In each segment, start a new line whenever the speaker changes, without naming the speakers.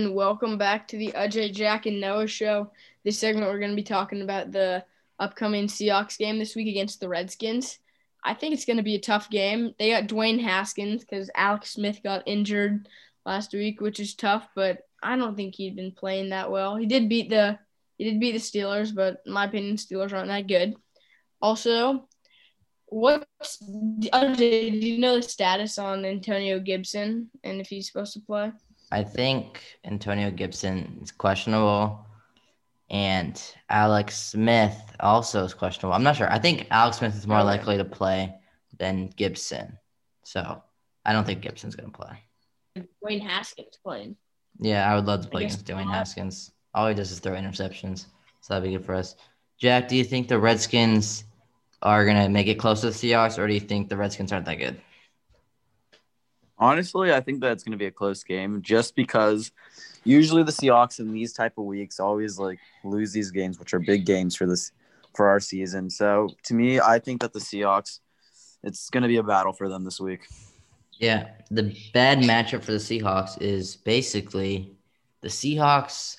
everyone. Welcome back to the Ajay, Jack, and Noah show. This segment, we're going to be talking about the upcoming Seahawks game this week against the Redskins. I think it's going to be a tough game. They got Dwayne Haskins because Alex Smith got injured last week, which is tough, but I don't think he'd been playing that well. He did beat the he did beat the Steelers, but in my opinion, Steelers aren't that good. Also, what's do you know the status on Antonio Gibson and if he's supposed to play?
I think Antonio Gibson is questionable, and Alex Smith also is questionable. I'm not sure. I think Alex Smith is more okay. likely to play than Gibson, so I don't think Gibson's going to play.
Dwayne Haskins playing.
Yeah, I would love to play against Dwayne Haskins. All he does is throw interceptions, so that'd be good for us. Jack, do you think the Redskins are gonna make it close to the Seahawks, or do you think the Redskins aren't that good?
Honestly, I think that's gonna be a close game, just because usually the Seahawks in these type of weeks always like lose these games, which are big games for this for our season. So to me, I think that the Seahawks, it's gonna be a battle for them this week.
Yeah, the bad matchup for the Seahawks is basically the Seahawks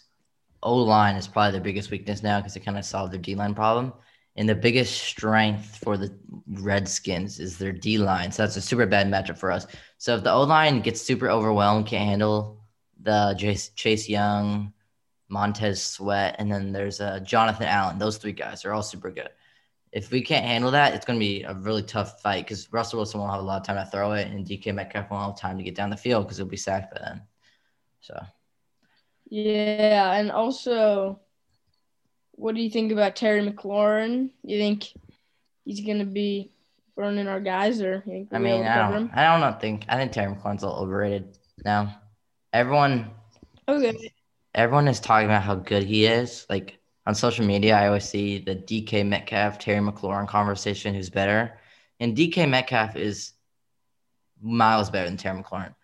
O line is probably their biggest weakness now because they kind of solved their D line problem. And the biggest strength for the Redskins is their D line. So that's a super bad matchup for us. So if the O line gets super overwhelmed, can't handle the Chase Young, Montez Sweat, and then there's uh, Jonathan Allen. Those three guys are all super good. If we can't handle that, it's going to be a really tough fight because Russell Wilson won't have a lot of time to throw it, and DK Metcalf won't have time to get down the field because he'll be sacked by then. So.
Yeah, and also what do you think about Terry McLaurin? You think he's gonna be burning our guys, or
I mean, I don't, him? I don't think. I think Terry McLaurin's a little overrated now. Everyone,
okay,
everyone is talking about how good he is. Like on social media, I always see the DK Metcalf, Terry McLaurin conversation. Who's better? And DK Metcalf is miles better than Terry McLaurin.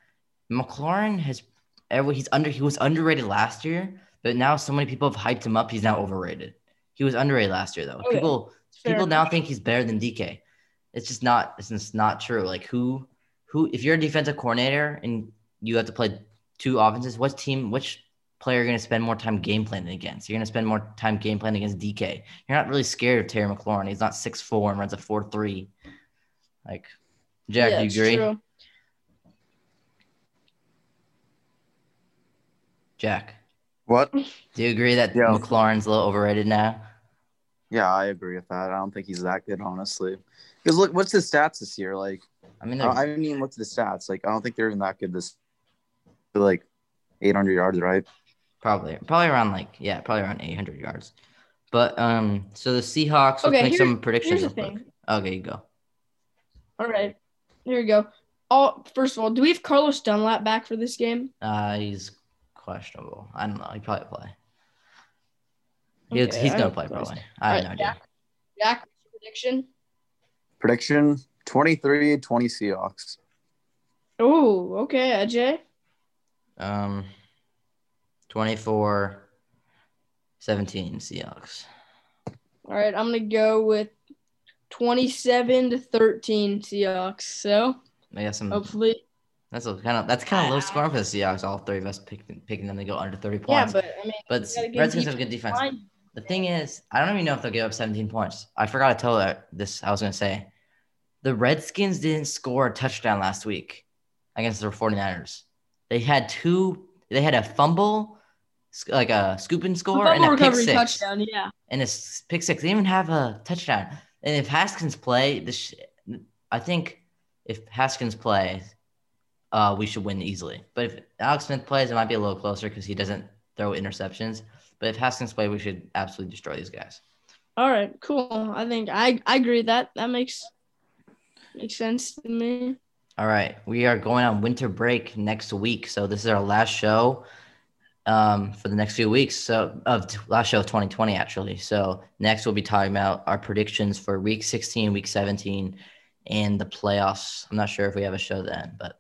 McLaurin has he's under he was underrated last year but now so many people have hyped him up. He's now overrated. He was underrated last year though. Oh, okay. People Fair people now think he's better than DK. It's just not. It's just not true. Like who who if you're a defensive coordinator and you have to play two offenses, what team which player are you going to spend more time game planning against? You're going to spend more time game planning against DK. You're not really scared of Terry McLaurin. He's not six four and runs a four three. Like Jack, yeah, do you agree? True. Jack.
What?
Do you agree that yeah. McLaurin's a little overrated now?
Yeah, I agree with that. I don't think he's that good, honestly. Because look, what's his stats this year? Like, I mean, I mean, what's the stats? Like, I don't think they're even that good. This, like, 800 yards, right?
Probably, probably around like yeah, probably around 800 yards. But um, so the Seahawks. Okay, let's make some predictions. Here's the thing. Okay, you go.
All right, here we go. Oh, first of all, do we have Carlos Dunlap back for this game?
Uh, he's questionable. I don't know. He probably play. He, okay, he's gonna play probably. I have right, no idea. Jack,
Jack prediction.
Prediction 23 20 Seahawks.
Oh, okay, Ajay.
Um 24 17 Seahawks.
All right, I'm gonna go with 27 to 13 Seahawks. So
I guess some
hopefully
that's a kind of that's kind of low scoring for the Seahawks. All three of us picking picking them to go under thirty points.
Yeah, but I mean,
but Redskins have a good defense. The thing is, I don't even know if they'll give up seventeen points. I forgot to tell that this. I was gonna say, the Redskins didn't score a touchdown last week against the 49ers. They had two. They had a fumble, like a scoop and score, and a pick six.
touchdown. Yeah,
and a pick six. They didn't even have a touchdown. And if Haskins play, this, I think if Haskins plays uh, we should win easily. But if Alex Smith plays, it might be a little closer because he doesn't throw interceptions. But if Haskins play, we should absolutely destroy these guys.
All right, cool. I think I, I agree that that makes makes sense to me.
All right, we are going on winter break next week, so this is our last show um, for the next few weeks. So of last show of 2020 actually. So next we'll be talking about our predictions for week 16, week 17, and the playoffs. I'm not sure if we have a show then, but